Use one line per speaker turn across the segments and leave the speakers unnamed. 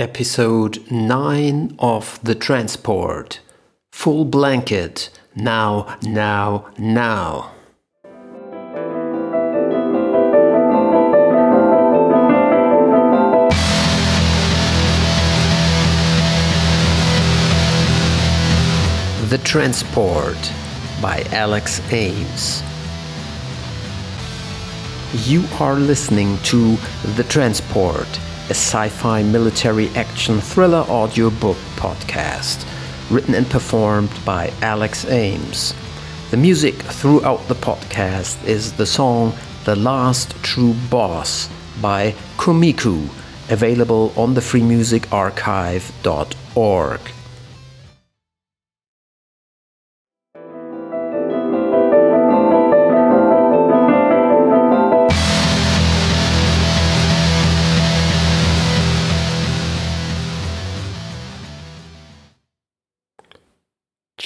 Episode 9 of The Transport. Full blanket. Now, now, now. The Transport by Alex Ames. You are listening to The Transport, a sci fi military action thriller audiobook podcast, written and performed by Alex Ames. The music throughout the podcast is the song The Last True Boss by Kumiku, available on the freemusicarchive.org.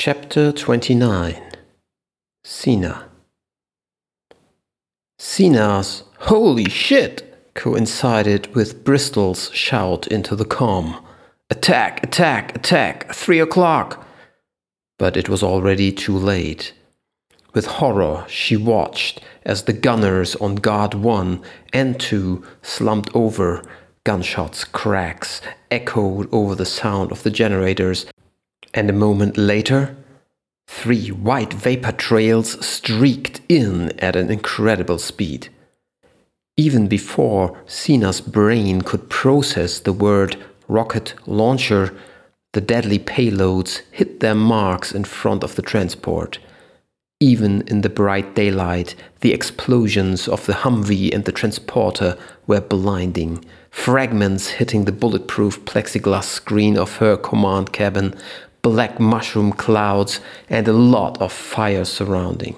Chapter 29 Sina Sina's holy shit coincided with Bristol's shout into the com. Attack, attack, attack, three o'clock! But it was already too late. With horror, she watched as the gunners on guard one and two slumped over. Gunshots, cracks echoed over the sound of the generators and a moment later, three white vapor trails streaked in at an incredible speed. Even before Sina's brain could process the word rocket launcher, the deadly payloads hit their marks in front of the transport. Even in the bright daylight, the explosions of the Humvee and the transporter were blinding. Fragments hitting the bulletproof plexiglass screen of her command cabin black mushroom clouds, and a lot of fire surrounding.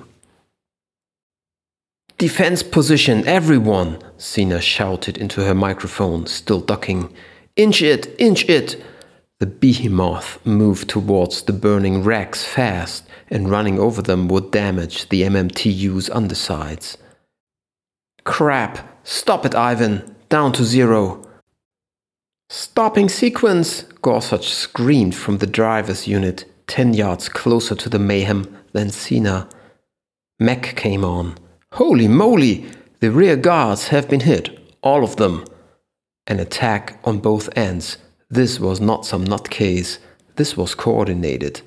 Defense position, everyone! Sina shouted into her microphone, still ducking. Inch it, inch it! The behemoth moved towards the burning wrecks fast, and running over them would damage the MMTU's undersides. Crap! Stop it, Ivan! Down to zero! Stopping sequence! Gorsuch screamed from the driver's unit, ten yards closer to the mayhem than Sina. Mac came on. Holy moly! The rear guards have been hit. All of them. An attack on both ends. This was not some nutcase. This was coordinated.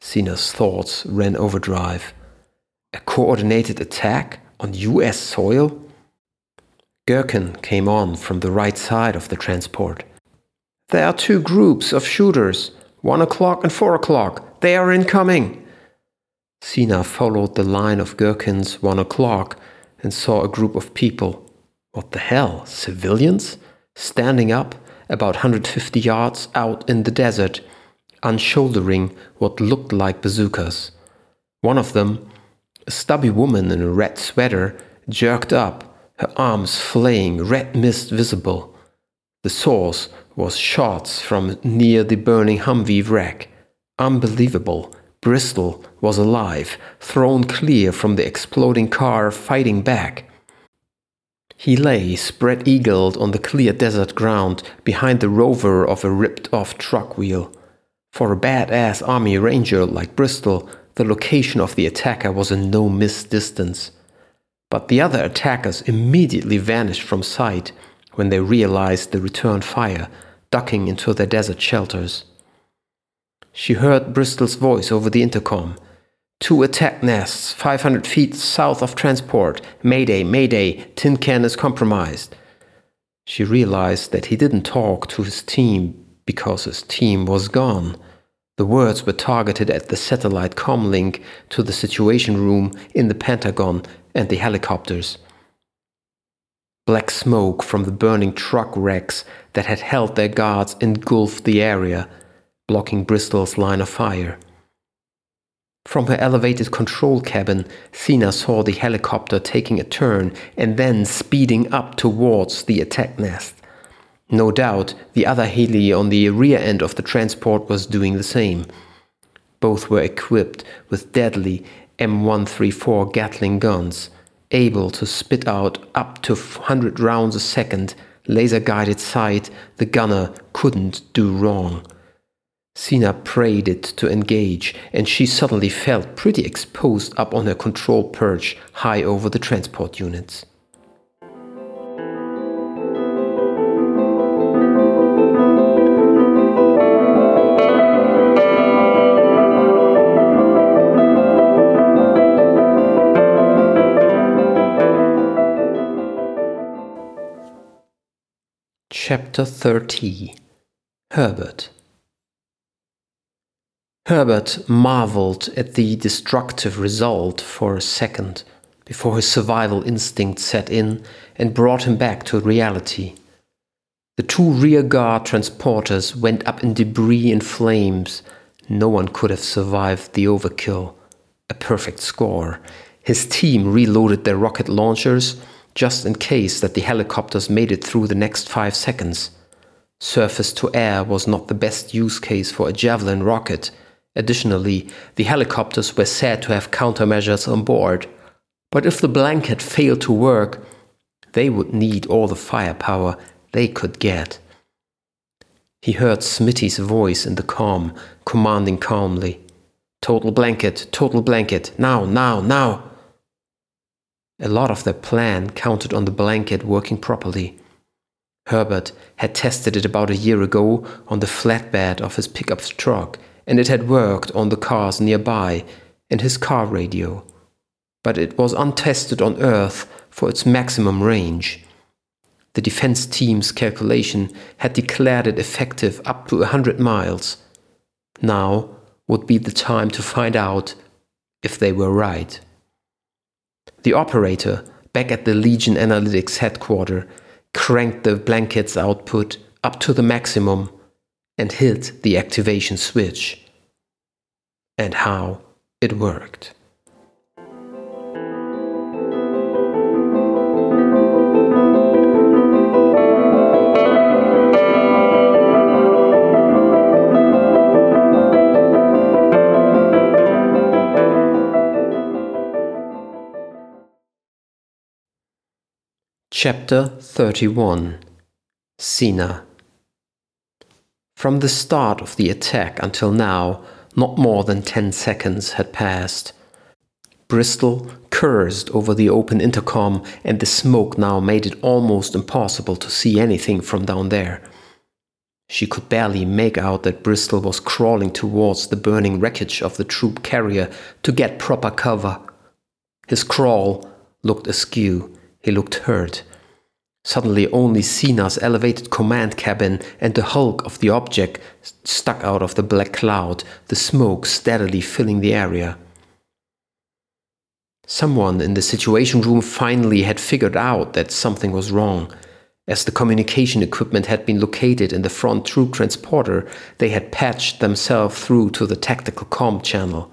Sina's thoughts ran overdrive. A coordinated attack on US soil? Gherkin came on from the right side of the transport. There are two groups of shooters, one o'clock and four o'clock. They are incoming. Sina followed the line of Gherkin's one o'clock and saw a group of people. What the hell? Civilians? Standing up about 150 yards out in the desert, unshouldering what looked like bazookas. One of them, a stubby woman in a red sweater, jerked up, her arms flaying, red mist visible. The source was shots from near the burning Humvee wreck. Unbelievable. Bristol was alive, thrown clear from the exploding car, fighting back. He lay spread eagled on the clear desert ground behind the rover of a ripped off truck wheel. For a badass army ranger like Bristol, the location of the attacker was in no miss distance. But the other attackers immediately vanished from sight when they realized the return fire, ducking into their desert shelters. She heard Bristol's voice over the intercom. Two attack nests, 500 feet south of transport. Mayday, Mayday, tin can is compromised. She realized that he didn't talk to his team because his team was gone. The words were targeted at the satellite comlink to the Situation Room in the Pentagon and the helicopters. Black smoke from the burning truck wrecks that had held their guards engulfed the area, blocking Bristol's line of fire. From her elevated control cabin, Sina saw the helicopter taking a turn and then speeding up towards the attack nest. No doubt the other heli on the rear end of the transport was doing the same. Both were equipped with deadly M134 Gatling guns able to spit out up to 100 rounds a second, laser guided sight, the gunner couldn't do wrong. Sina prayed it to engage, and she suddenly felt pretty exposed up on her control perch high over the transport units. Chapter 30 Herbert Herbert marveled at the destructive result for a second before his survival instinct set in and brought him back to reality. The two rear guard transporters went up in debris and flames. No one could have survived the overkill. A perfect score. His team reloaded their rocket launchers just in case that the helicopters made it through the next five seconds. Surface to air was not the best use case for a Javelin rocket. Additionally, the helicopters were said to have countermeasures on board. But if the blanket failed to work, they would need all the firepower they could get. He heard Smitty's voice in the com, commanding calmly Total blanket, total blanket, now, now, now. A lot of their plan counted on the blanket working properly. Herbert had tested it about a year ago on the flatbed of his pickup truck, and it had worked on the cars nearby and his car radio. But it was untested on Earth for its maximum range. The defense team's calculation had declared it effective up to a 100 miles. Now would be the time to find out if they were right. The operator, back at the Legion Analytics headquarters, cranked the blanket's output up to the maximum and hit the activation switch. And how it worked. Chapter 31 Sina From the start of the attack until now, not more than 10 seconds had passed. Bristol cursed over the open intercom, and the smoke now made it almost impossible to see anything from down there. She could barely make out that Bristol was crawling towards the burning wreckage of the troop carrier to get proper cover. His crawl looked askew, he looked hurt Suddenly, only Sina's elevated command cabin and the hulk of the object stuck out of the black cloud, the smoke steadily filling the area. Someone in the situation room finally had figured out that something was wrong. As the communication equipment had been located in the front troop transporter, they had patched themselves through to the tactical com channel.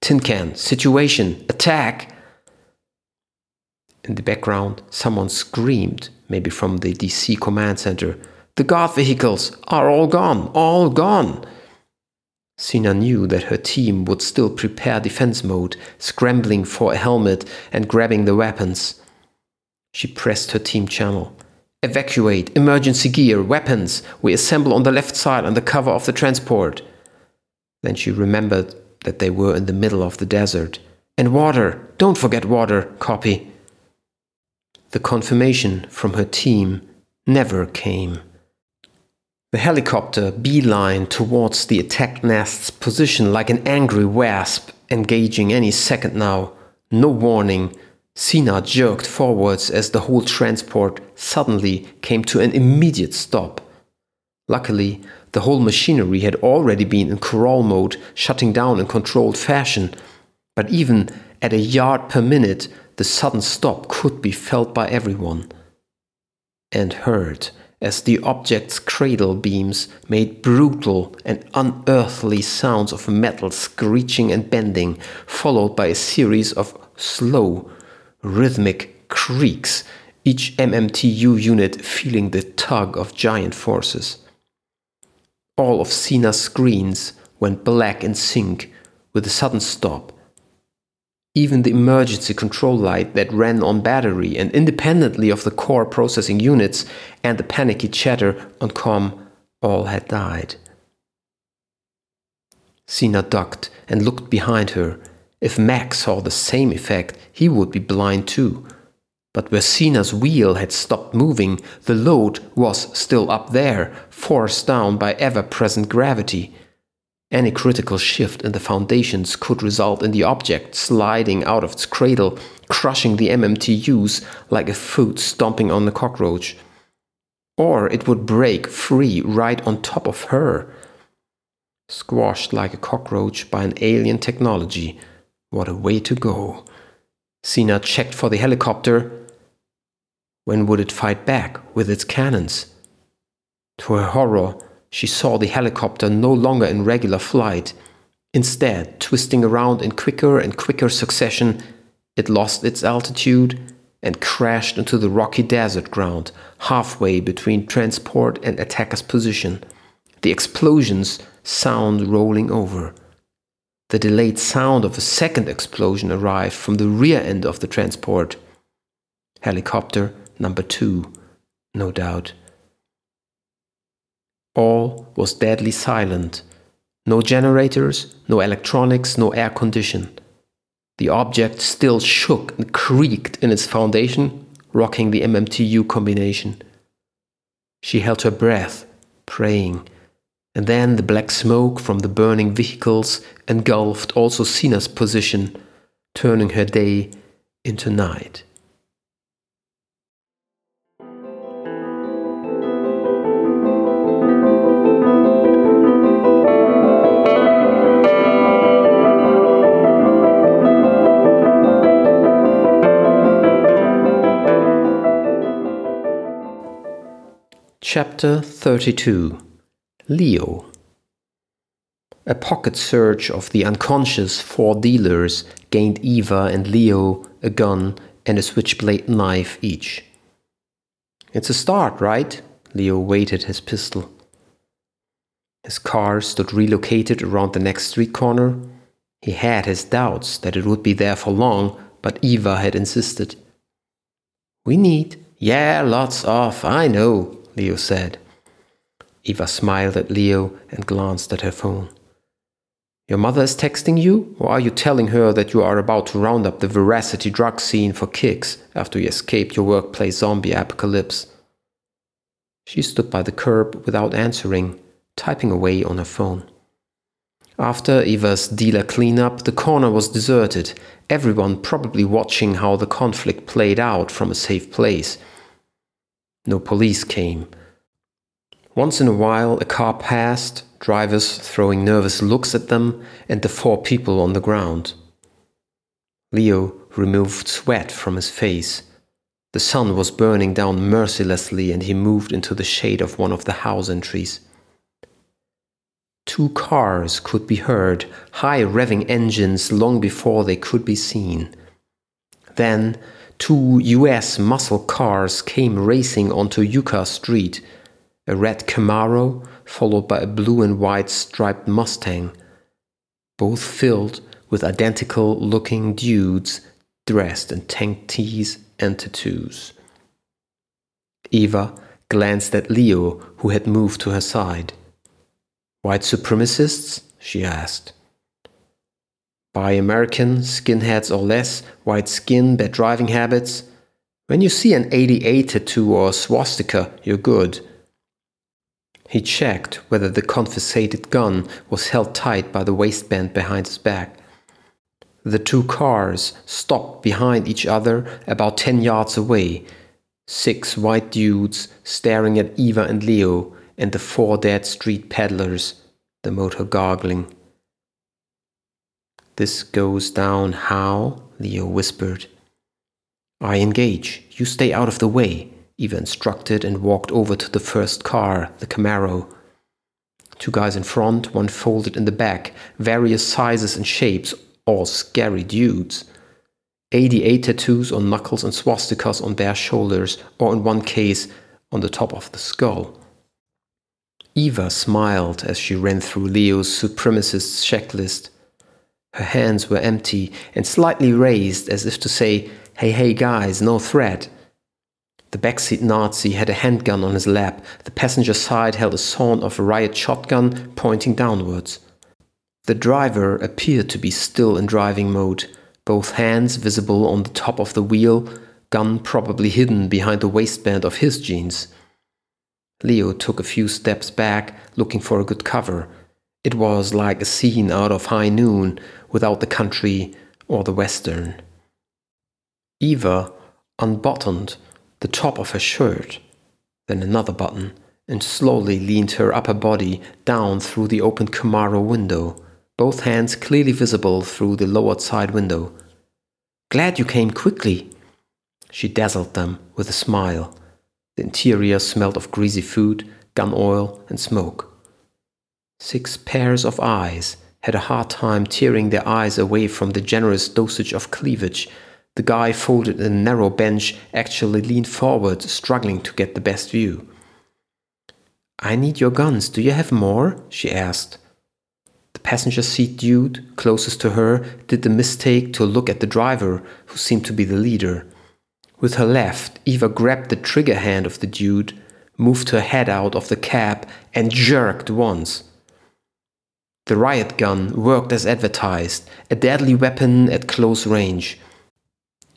Tin can, situation, attack! In the background, someone screamed maybe from the DC command center. The guard vehicles are all gone, all gone. Sina knew that her team would still prepare defense mode, scrambling for a helmet and grabbing the weapons. She pressed her team channel. Evacuate, emergency gear, weapons. We assemble on the left side under cover of the transport. Then she remembered that they were in the middle of the desert. And water. Don't forget water. Copy. The confirmation from her team never came. The helicopter beelined towards the attack nest's position like an angry wasp, engaging any second now. No warning. Sina jerked forwards as the whole transport suddenly came to an immediate stop. Luckily, the whole machinery had already been in crawl mode, shutting down in controlled fashion. But even at a yard per minute, the sudden stop could be felt by everyone and heard as the object's cradle beams made brutal and unearthly sounds of metal screeching and bending, followed by a series of slow, rhythmic creaks, each MMTU unit feeling the tug of giant forces. All of Sina's screens went black in sync with a sudden stop Even the emergency control light that ran on battery and independently of the core processing units and the panicky chatter on com all had died. Sina ducked and looked behind her. If Mac saw the same effect, he would be blind too. But where Sina's wheel had stopped moving, the load was still up there, forced down by ever present gravity. Any critical shift in the foundations could result in the object sliding out of its cradle, crushing the MMTUs like a foot stomping on a cockroach. Or it would break free right on top of her. Squashed like a cockroach by an alien technology. What a way to go. Sina checked for the helicopter. When would it fight back with its cannons? To her horror, she saw the helicopter no longer in regular flight. Instead, twisting around in quicker and quicker succession, it lost its altitude and crashed into the rocky desert ground halfway between transport and attacker's position. The explosions sound rolling over. The delayed sound of a second explosion arrived from the rear end of the transport. Helicopter number two, no doubt. All was deadly silent. No generators, no electronics, no air condition. The object still shook and creaked in its foundation, rocking the MMTU combination. She held her breath, praying, and then the black smoke from the burning vehicles engulfed also Sina's position, turning her day into night. Chapter 32 Leo A pocket search of the unconscious four dealers gained Eva and Leo a gun and a switchblade knife each. It's a start, right? Leo weighted his pistol. His car stood relocated around the next street corner. He had his doubts that it would be there for long, but Eva had insisted. We need, yeah, lots of, I know, Leo said. Eva smiled at Leo and glanced at her phone. Your mother is texting you, or are you telling her that you are about to round up the veracity drug scene for kicks after you escaped your workplace zombie apocalypse? She stood by the curb without answering, typing away on her phone. After Eva's dealer cleanup, the corner was deserted, everyone probably watching how the conflict played out from a safe place. No police came. Once in a while, a car passed, drivers throwing nervous looks at them, and the four people on the ground. Leo removed sweat from his face. The sun was burning down mercilessly, and he moved into the shade of one of the house entries. Two cars could be heard, high revving engines long before they could be seen. Then two US muscle cars came racing onto Yucca Street a red Camaro, followed by a blue and white striped Mustang, both filled with identical looking dudes dressed in tank tees and tattoos. Eva glanced at Leo, who had moved to her side. White supremacists? she asked. Buy American, skinheads or less, white skin, bad driving habits. When you see an 88 tattoo or a swastika, you're good. He checked whether the confiscated gun was held tight by the waistband behind his back. The two cars stopped behind each other about 10 yards away. Six white dudes staring at Eva and Leo, and the four dead street peddlers, the motor gargling. This goes down how? Leo whispered. I engage. You stay out of the way, Eva instructed and walked over to the first car, the Camaro. Two guys in front, one folded in the back, various sizes and shapes, all scary dudes. 88 tattoos on knuckles and swastikas on bare shoulders, or in one case, on the top of the skull. Eva smiled as she ran through Leo's supremacist checklist. Her hands were empty and slightly raised as if to say, Hey, hey, guys, no threat. The backseat Nazi had a handgun on his lap. The passenger side held a sawn off riot shotgun pointing downwards. The driver appeared to be still in driving mode, both hands visible on the top of the wheel, gun probably hidden behind the waistband of his jeans. Leo took a few steps back, looking for a good cover. It was like a scene out of High Noon without the country or the western. Eva unbuttoned the top of her shirt, then another button, and slowly leaned her upper body down through the open Camaro window, both hands clearly visible through the lowered side window. Glad you came quickly. She dazzled them with a smile. The interior smelled of greasy food, gun oil, and smoke. Six pairs of eyes had a hard time tearing their eyes away from the generous dosage of cleavage. The guy folded in a narrow bench actually leaned forward, struggling to get the best view. I need your guns. Do you have more? she asked. The passenger seat dude, closest to her, did the mistake to look at the driver, who seemed to be the leader. With her left, Eva grabbed the trigger hand of the dude, moved her head out of the cab, and jerked once. The riot gun worked as advertised, a deadly weapon at close range.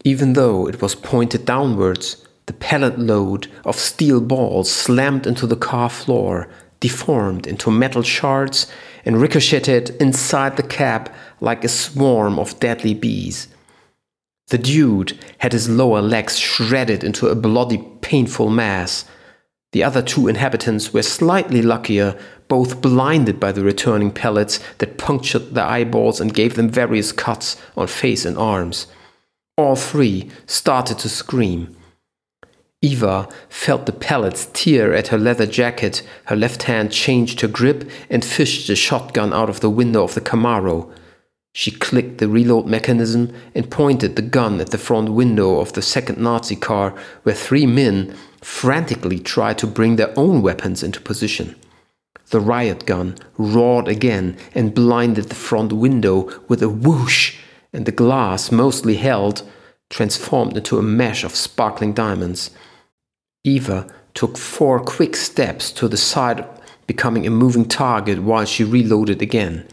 Even though it was pointed downwards, the pellet load of steel balls slammed into the car floor, deformed into metal shards, and ricocheted inside the cab like a swarm of deadly bees. The dude had his lower legs shredded into a bloody, painful mass. The other two inhabitants were slightly luckier, both blinded by the returning pellets that punctured their eyeballs and gave them various cuts on face and arms. All three started to scream. Eva felt the pellets tear at her leather jacket, her left hand changed her grip and fished the shotgun out of the window of the Camaro. She clicked the reload mechanism and pointed the gun at the front window of the second Nazi car, where three men frantically tried to bring their own weapons into position. The riot gun roared again and blinded the front window with a whoosh, and the glass, mostly held, transformed into a mesh of sparkling diamonds. Eva took four quick steps to the side, becoming a moving target while she reloaded again.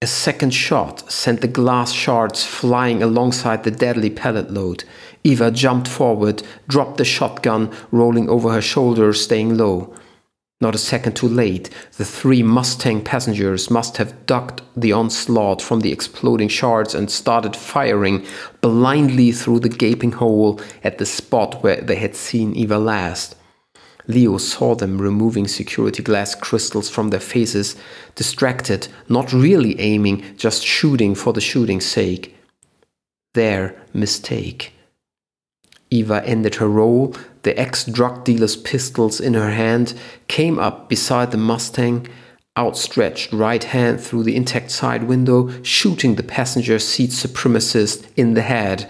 A second shot sent the glass shards flying alongside the deadly pellet load. Eva jumped forward, dropped the shotgun, rolling over her shoulder, staying low. Not a second too late, the three Mustang passengers must have ducked the onslaught from the exploding shards and started firing blindly through the gaping hole at the spot where they had seen Eva last. Leo saw them removing security glass crystals from their faces, distracted, not really aiming, just shooting for the shooting's sake. Their mistake. Eva ended her roll, the ex drug dealer's pistols in her hand, came up beside the Mustang, outstretched right hand through the intact side window, shooting the passenger seat supremacist in the head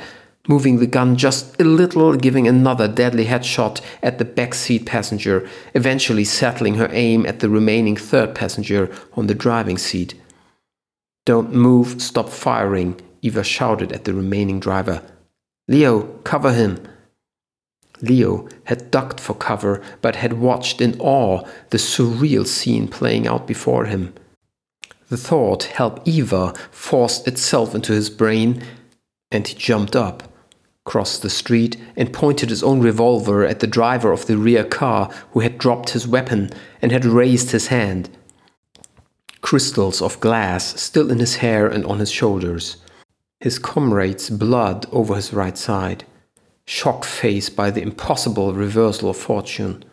moving the gun just a little, giving another deadly headshot at the back seat passenger, eventually settling her aim at the remaining third passenger on the driving seat. Don't move, stop firing, Eva shouted at the remaining driver. Leo, cover him. Leo had ducked for cover, but had watched in awe the surreal scene playing out before him. The thought, help Eva, forced itself into his brain, and he jumped up crossed the street, and pointed his own revolver at the driver of the rear car who had dropped his weapon and had raised his hand. Crystals of glass still in his hair and on his shoulders. His comrade's blood over his right side, shock faced by the impossible reversal of fortune.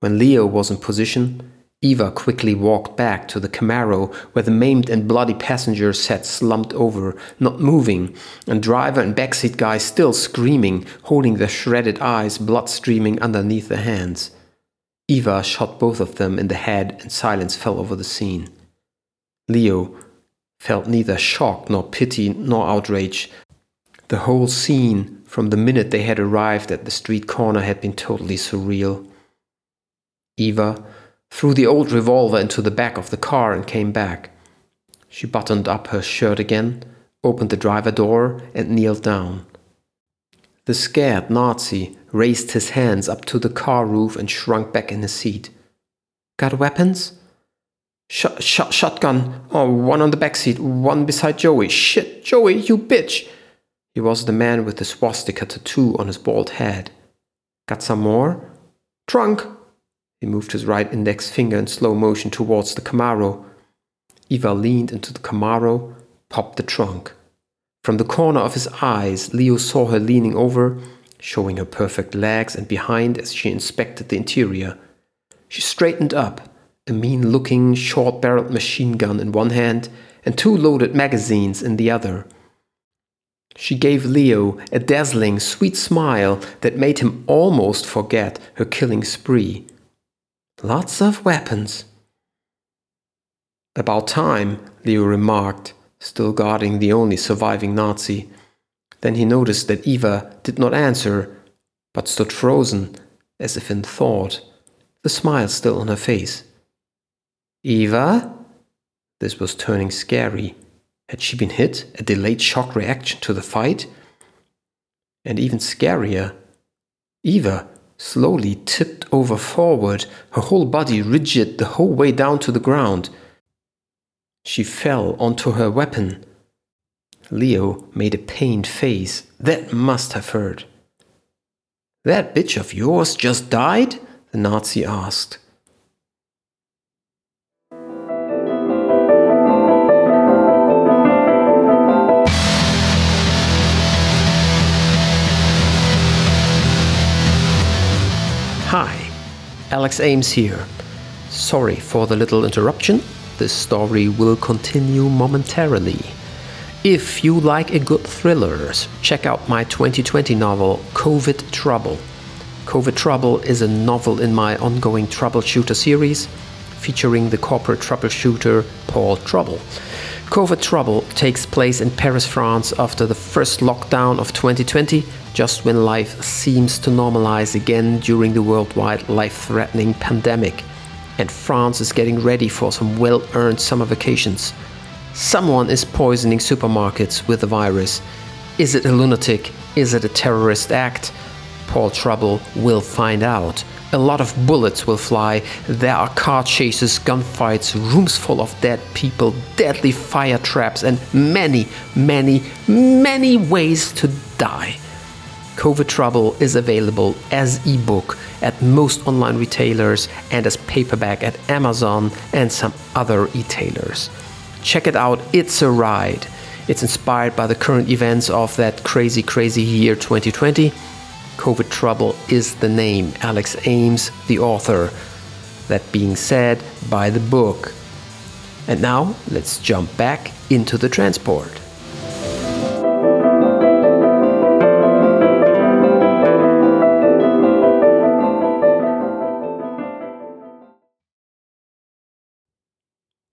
When Leo was in position, Eva quickly walked back to the Camaro where the maimed and bloody passenger sat slumped over, not moving, and driver and backseat guy still screaming, holding their shredded eyes, blood streaming underneath their hands. Eva shot both of them in the head and silence fell over the scene. Leo felt neither shock nor pity nor outrage. The whole scene, from the minute they had arrived at the street corner, had been totally surreal. Eva threw the old revolver into the back of the car and came back. She buttoned up her shirt again, opened the driver door, and kneeled down. The scared Nazi raised his hands up to the car roof and shrunk back in his seat. Got weapons? Sh- sh- shotgun. Oh, one on the back seat, one beside Joey. Shit, Joey, you bitch! He was the man with the swastika tattoo on his bald head. Got some more? Trunk! He moved his right index finger in slow motion towards the Camaro. Eva leaned into the Camaro, popped the trunk. From the corner of his eyes, Leo saw her leaning over, showing her perfect legs and behind as she inspected the interior. She straightened up, a mean looking, short barreled machine gun in one hand and two loaded magazines in the other. She gave Leo a dazzling, sweet smile that made him almost forget her killing spree. Lots of weapons. About time, Leo remarked, still guarding the only surviving Nazi. Then he noticed that Eva did not answer, but stood frozen, as if in thought, the smile still on her face. Eva? This was turning scary. Had she been hit? A delayed shock reaction to the fight? And even scarier, Eva slowly tipped over forward, her whole body rigid the whole way down to the ground. She fell onto her weapon. Leo made a pained face. That must have hurt. That bitch of yours just died? the Nazi asked. Hi, Alex Ames here. Sorry for the little interruption. This story will continue momentarily. If you like a good thriller, check out my 2020 novel, COVID Trouble. COVID Trouble is a novel in my ongoing troubleshooter series featuring the corporate troubleshooter Paul Trouble. COVID Trouble takes place in Paris, France after the first lockdown of 2020, just when life seems to normalize again during the worldwide life threatening pandemic. And France is getting ready for some well earned summer vacations. Someone is poisoning supermarkets with the virus. Is it a lunatic? Is it a terrorist act? Paul Trouble will find out. A lot of bullets will fly. There are car chases, gunfights, rooms full of dead people, deadly fire traps, and many, many, many ways to die. COVID Trouble is available as ebook at most online retailers and as paperback at Amazon and some other retailers. Check it out, it's a ride. It's inspired by the current events of that crazy, crazy year 2020 COVID Trouble is the name. Alex Ames, the author. That being said, buy the book. And now, let's jump back into the transport.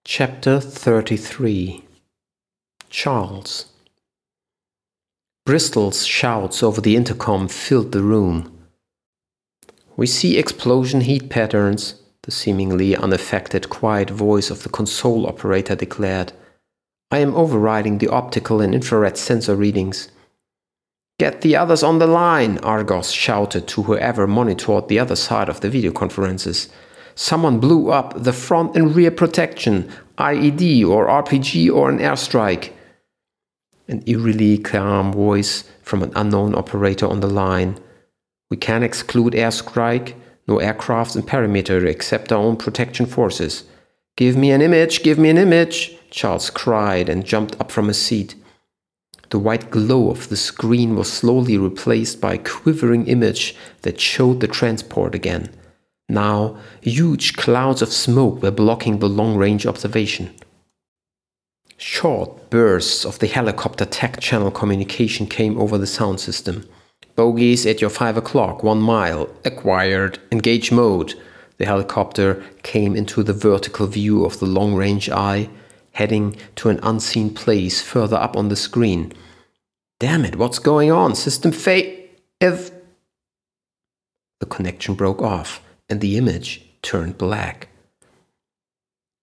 Chapter 33 Charles Bristol's shouts over the intercom filled the room. We see explosion heat patterns, the seemingly unaffected, quiet voice of the console operator declared. I am overriding the optical and infrared sensor readings. Get the others on the line, Argos shouted to whoever monitored the other side of the video conferences. Someone blew up the front and rear protection, IED or RPG or an airstrike an eerily calm voice from an unknown operator on the line. We can exclude airstrike, no aircrafts in perimeter except our own protection forces. Give me an image, give me an image, Charles cried and jumped up from his seat. The white glow of the screen was slowly replaced by a quivering image that showed the transport again. Now, huge clouds of smoke were blocking the long range observation. Short bursts of the helicopter tech channel communication came over the sound system. Bogies at your 5 o'clock, 1 mile, acquired, engage mode. The helicopter came into the vertical view of the long range eye, heading to an unseen place further up on the screen. Damn it, what's going on? System fa. If. The connection broke off, and the image turned black.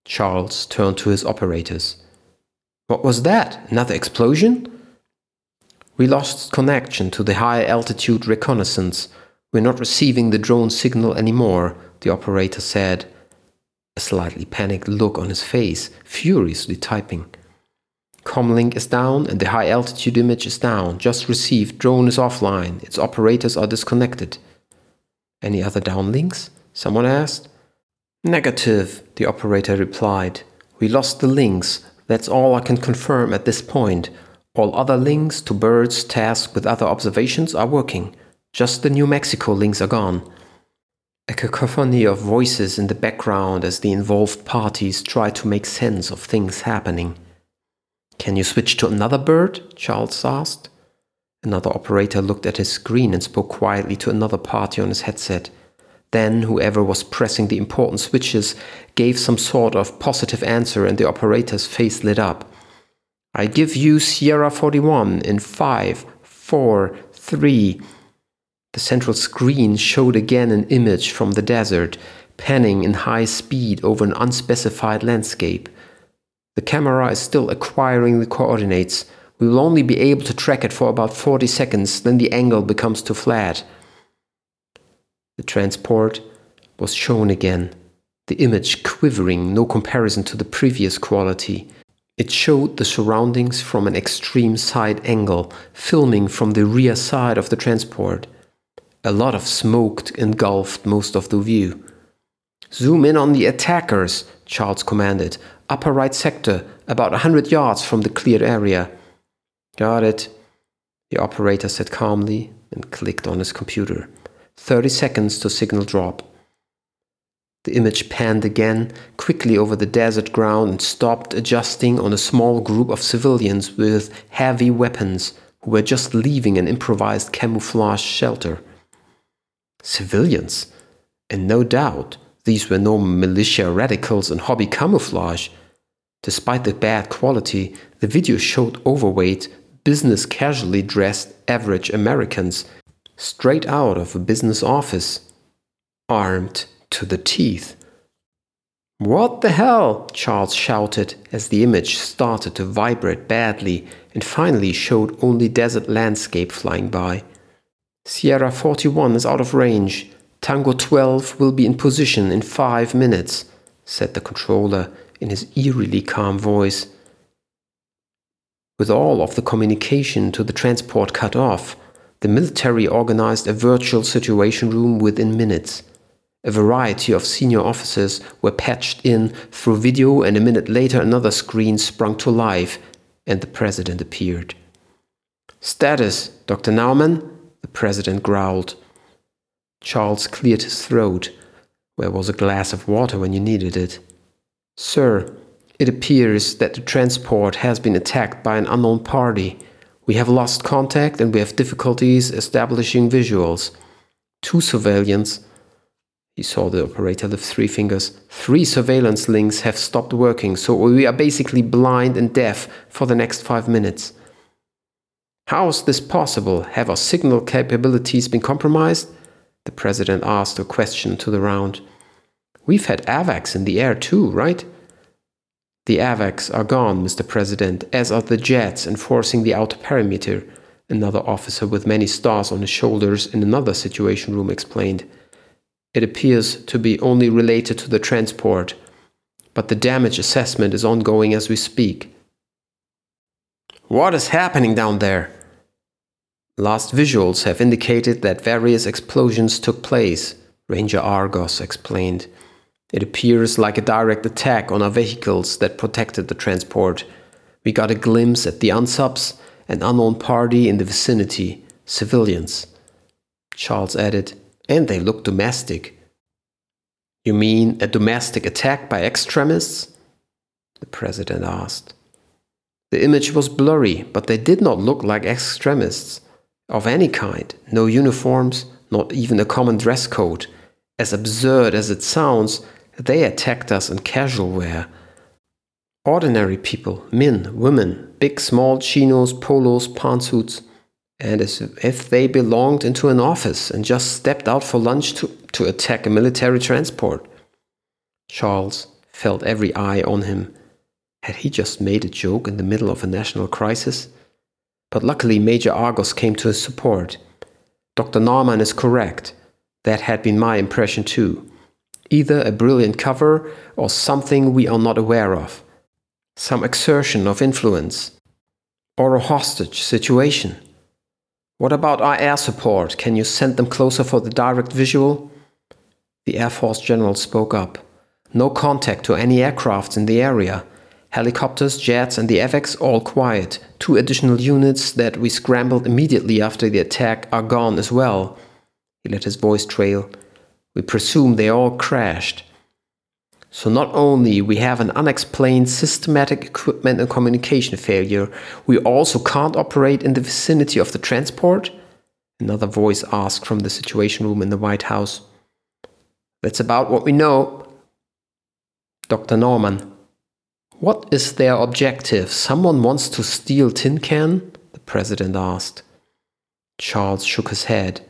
Charles turned to his operators. What was that? Another explosion? We lost connection to the high altitude reconnaissance. We're not receiving the drone signal anymore, the operator said, a slightly panicked look on his face, furiously typing. Comlink is down and the high altitude image is down. Just received. Drone is offline. Its operators are disconnected. Any other downlinks? Someone asked. Negative, the operator replied. We lost the links. That's all I can confirm at this point. All other links to birds tasked with other observations are working. Just the New Mexico links are gone. A cacophony of voices in the background as the involved parties try to make sense of things happening. Can you switch to another bird? Charles asked. Another operator looked at his screen and spoke quietly to another party on his headset. Then, whoever was pressing the important switches gave some sort of positive answer, and the operator's face lit up. I give you Sierra 41 in 5, 4, 3. The central screen showed again an image from the desert, panning in high speed over an unspecified landscape. The camera is still acquiring the coordinates. We will only be able to track it for about 40 seconds, then the angle becomes too flat. The transport was shown again, the image quivering, no comparison to the previous quality. It showed the surroundings from an extreme side angle, filming from the rear side of the transport. A lot of smoke engulfed most of the view. Zoom in on the attackers, Charles commanded. Upper right sector, about a hundred yards from the cleared area. Got it, the operator said calmly and clicked on his computer. 30 seconds to signal drop. The image panned again, quickly over the desert ground and stopped adjusting on a small group of civilians with heavy weapons who were just leaving an improvised camouflage shelter. Civilians? And no doubt, these were no militia radicals in hobby camouflage. Despite the bad quality, the video showed overweight, business casually dressed average Americans straight out of a business office, armed to the teeth. What the hell? Charles shouted as the image started to vibrate badly and finally showed only desert landscape flying by. Sierra 41 is out of range. Tango 12 will be in position in five minutes, said the controller in his eerily calm voice. With all of the communication to the transport cut off, the military organized a virtual situation room within minutes. A variety of senior officers were patched in through video, and a minute later, another screen sprung to life, and the president appeared. Status, Dr. Naumann? The president growled. Charles cleared his throat. Where was a glass of water when you needed it? Sir, it appears that the transport has been attacked by an unknown party. We have lost contact and we have difficulties establishing visuals. Two surveillance he saw the operator lift three fingers. Three surveillance links have stopped working, so we are basically blind and deaf for the next five minutes. How is this possible? Have our signal capabilities been compromised? The president asked a question to the round. We've had AWACS in the air too, right? The AWACS are gone, Mr. President, as are the jets enforcing the outer perimeter, another officer with many stars on his shoulders in another situation room explained. It appears to be only related to the transport, but the damage assessment is ongoing as we speak. What is happening down there? Last visuals have indicated that various explosions took place, Ranger Argos explained. It appears like a direct attack on our vehicles that protected the transport. We got a glimpse at the unsubs, an unknown party in the vicinity, civilians. Charles added, and they look domestic. You mean a domestic attack by extremists? The president asked. The image was blurry, but they did not look like extremists of any kind. No uniforms, not even a common dress code. As absurd as it sounds, they attacked us in casual wear. Ordinary people, men, women, big, small chinos, polos, pantsuits and as if they belonged into an office and just stepped out for lunch to, to attack a military transport. Charles felt every eye on him. Had he just made a joke in the middle of a national crisis? But luckily, Major Argos came to his support. Dr. Norman is correct. That had been my impression too. Either a brilliant cover or something we are not aware of. Some exertion of influence. Or a hostage situation. What about our air support? Can you send them closer for the direct visual? The Air Force general spoke up. No contact to any aircrafts in the area. Helicopters, jets, and the AWACS all quiet. Two additional units that we scrambled immediately after the attack are gone as well. He let his voice trail. We presume they all crashed. So not only we have an unexplained systematic equipment and communication failure, we also can't operate in the vicinity of the transport? Another voice asked from the situation room in the White House. That's about what we know. Dr. Norman. What is their objective? Someone wants to steal tin can? The president asked. Charles shook his head.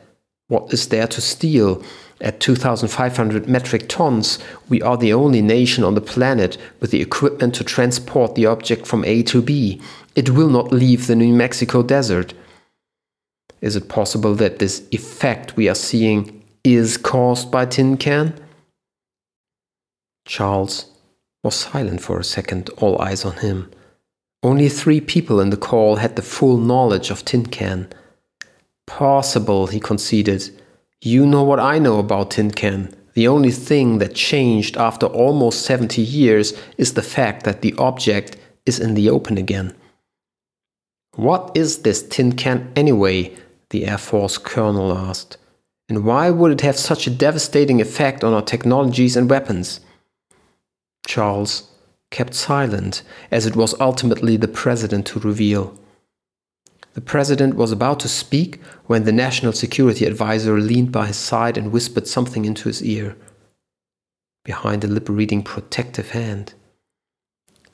What is there to steal? At 2,500 metric tons, we are the only nation on the planet with the equipment to transport the object from A to B. It will not leave the New Mexico desert. Is it possible that this effect we are seeing is caused by tin can? Charles was silent for a second, all eyes on him. Only three people in the call had the full knowledge of tin can. Possible, he conceded. You know what I know about Tin Can. The only thing that changed after almost 70 years is the fact that the object is in the open again. What is this tin can anyway? the Air Force colonel asked. And why would it have such a devastating effect on our technologies and weapons? Charles kept silent, as it was ultimately the president to reveal. The president was about to speak when the national security advisor leaned by his side and whispered something into his ear, behind a lip reading protective hand.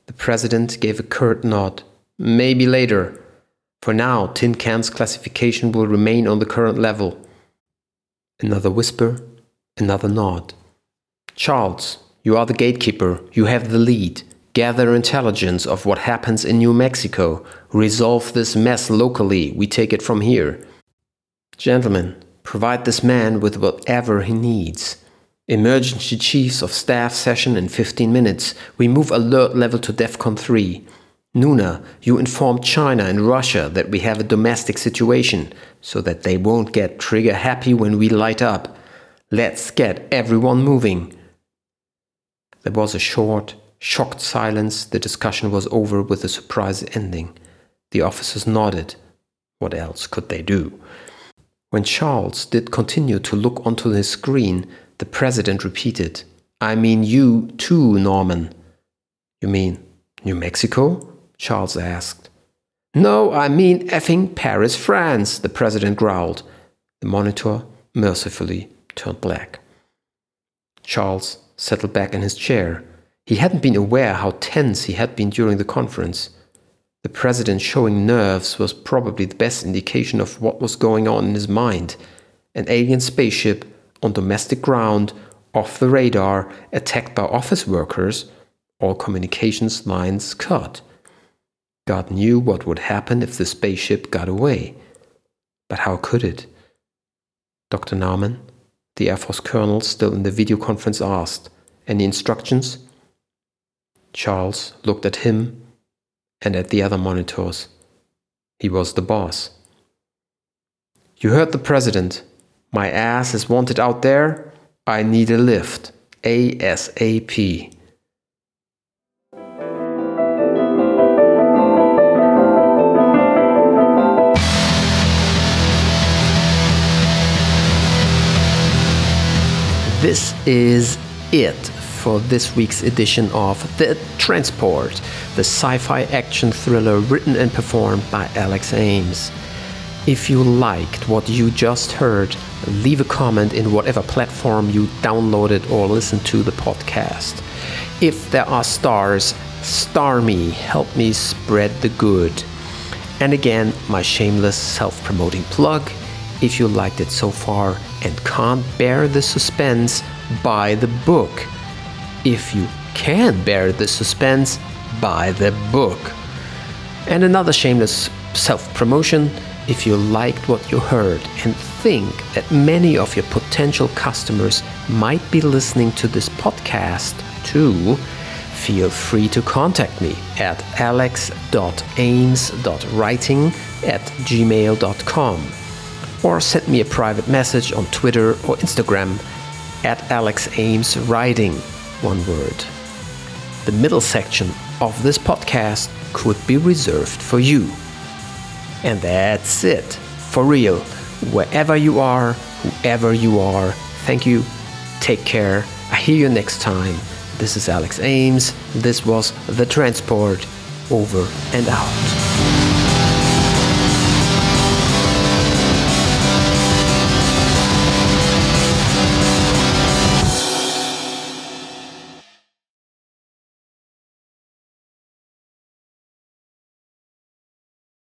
The president gave a curt nod. Maybe later. For now, Tin Can's classification will remain on the current level. Another whisper, another nod. Charles, you are the gatekeeper, you have the lead. Gather intelligence of what happens in New Mexico. Resolve this mess locally. We take it from here. Gentlemen, provide this man with whatever he needs. Emergency Chiefs of Staff session in 15 minutes. We move alert level to DEFCON 3. Nuna, you inform China and Russia that we have a domestic situation so that they won't get trigger happy when we light up. Let's get everyone moving. There was a short, Shocked silence, the discussion was over with a surprise ending. The officers nodded. What else could they do? When Charles did continue to look onto his screen, the president repeated, I mean you too, Norman. You mean New Mexico? Charles asked. No, I mean effing Paris, France, the president growled. The monitor mercifully turned black. Charles settled back in his chair. He hadn't been aware how tense he had been during the conference. The president showing nerves was probably the best indication of what was going on in his mind. An alien spaceship on domestic ground, off the radar, attacked by office workers, all communications lines cut. God knew what would happen if the spaceship got away. But how could it? Dr. Naumann, the Air Force colonel still in the video conference, asked, Any instructions? Charles looked at him and at the other monitors. He was the boss. You heard the president. My ass is wanted out there. I need a lift. ASAP. This is it for this week's edition of The Transport, the sci fi action thriller written and performed by Alex Ames. If you liked what you just heard, leave a comment in whatever platform you downloaded or listened to the podcast. If there are stars, star me, help me spread the good. And again, my shameless self promoting plug. If you liked it so far and can't bear the suspense, buy the book. If you can't bear the suspense, buy the book. And another shameless self promotion if you liked what you heard and think that many of your potential customers might be listening to this podcast too, feel free to contact me at alex.ames.writing at gmail.com or send me a private message on Twitter or Instagram at alexameswriting, one word. The middle section of this podcast could be reserved for you. And that's it. For real. Wherever you are, whoever you are, thank you. Take care. I hear you next time. This is Alex Ames. This was The Transport. Over and out.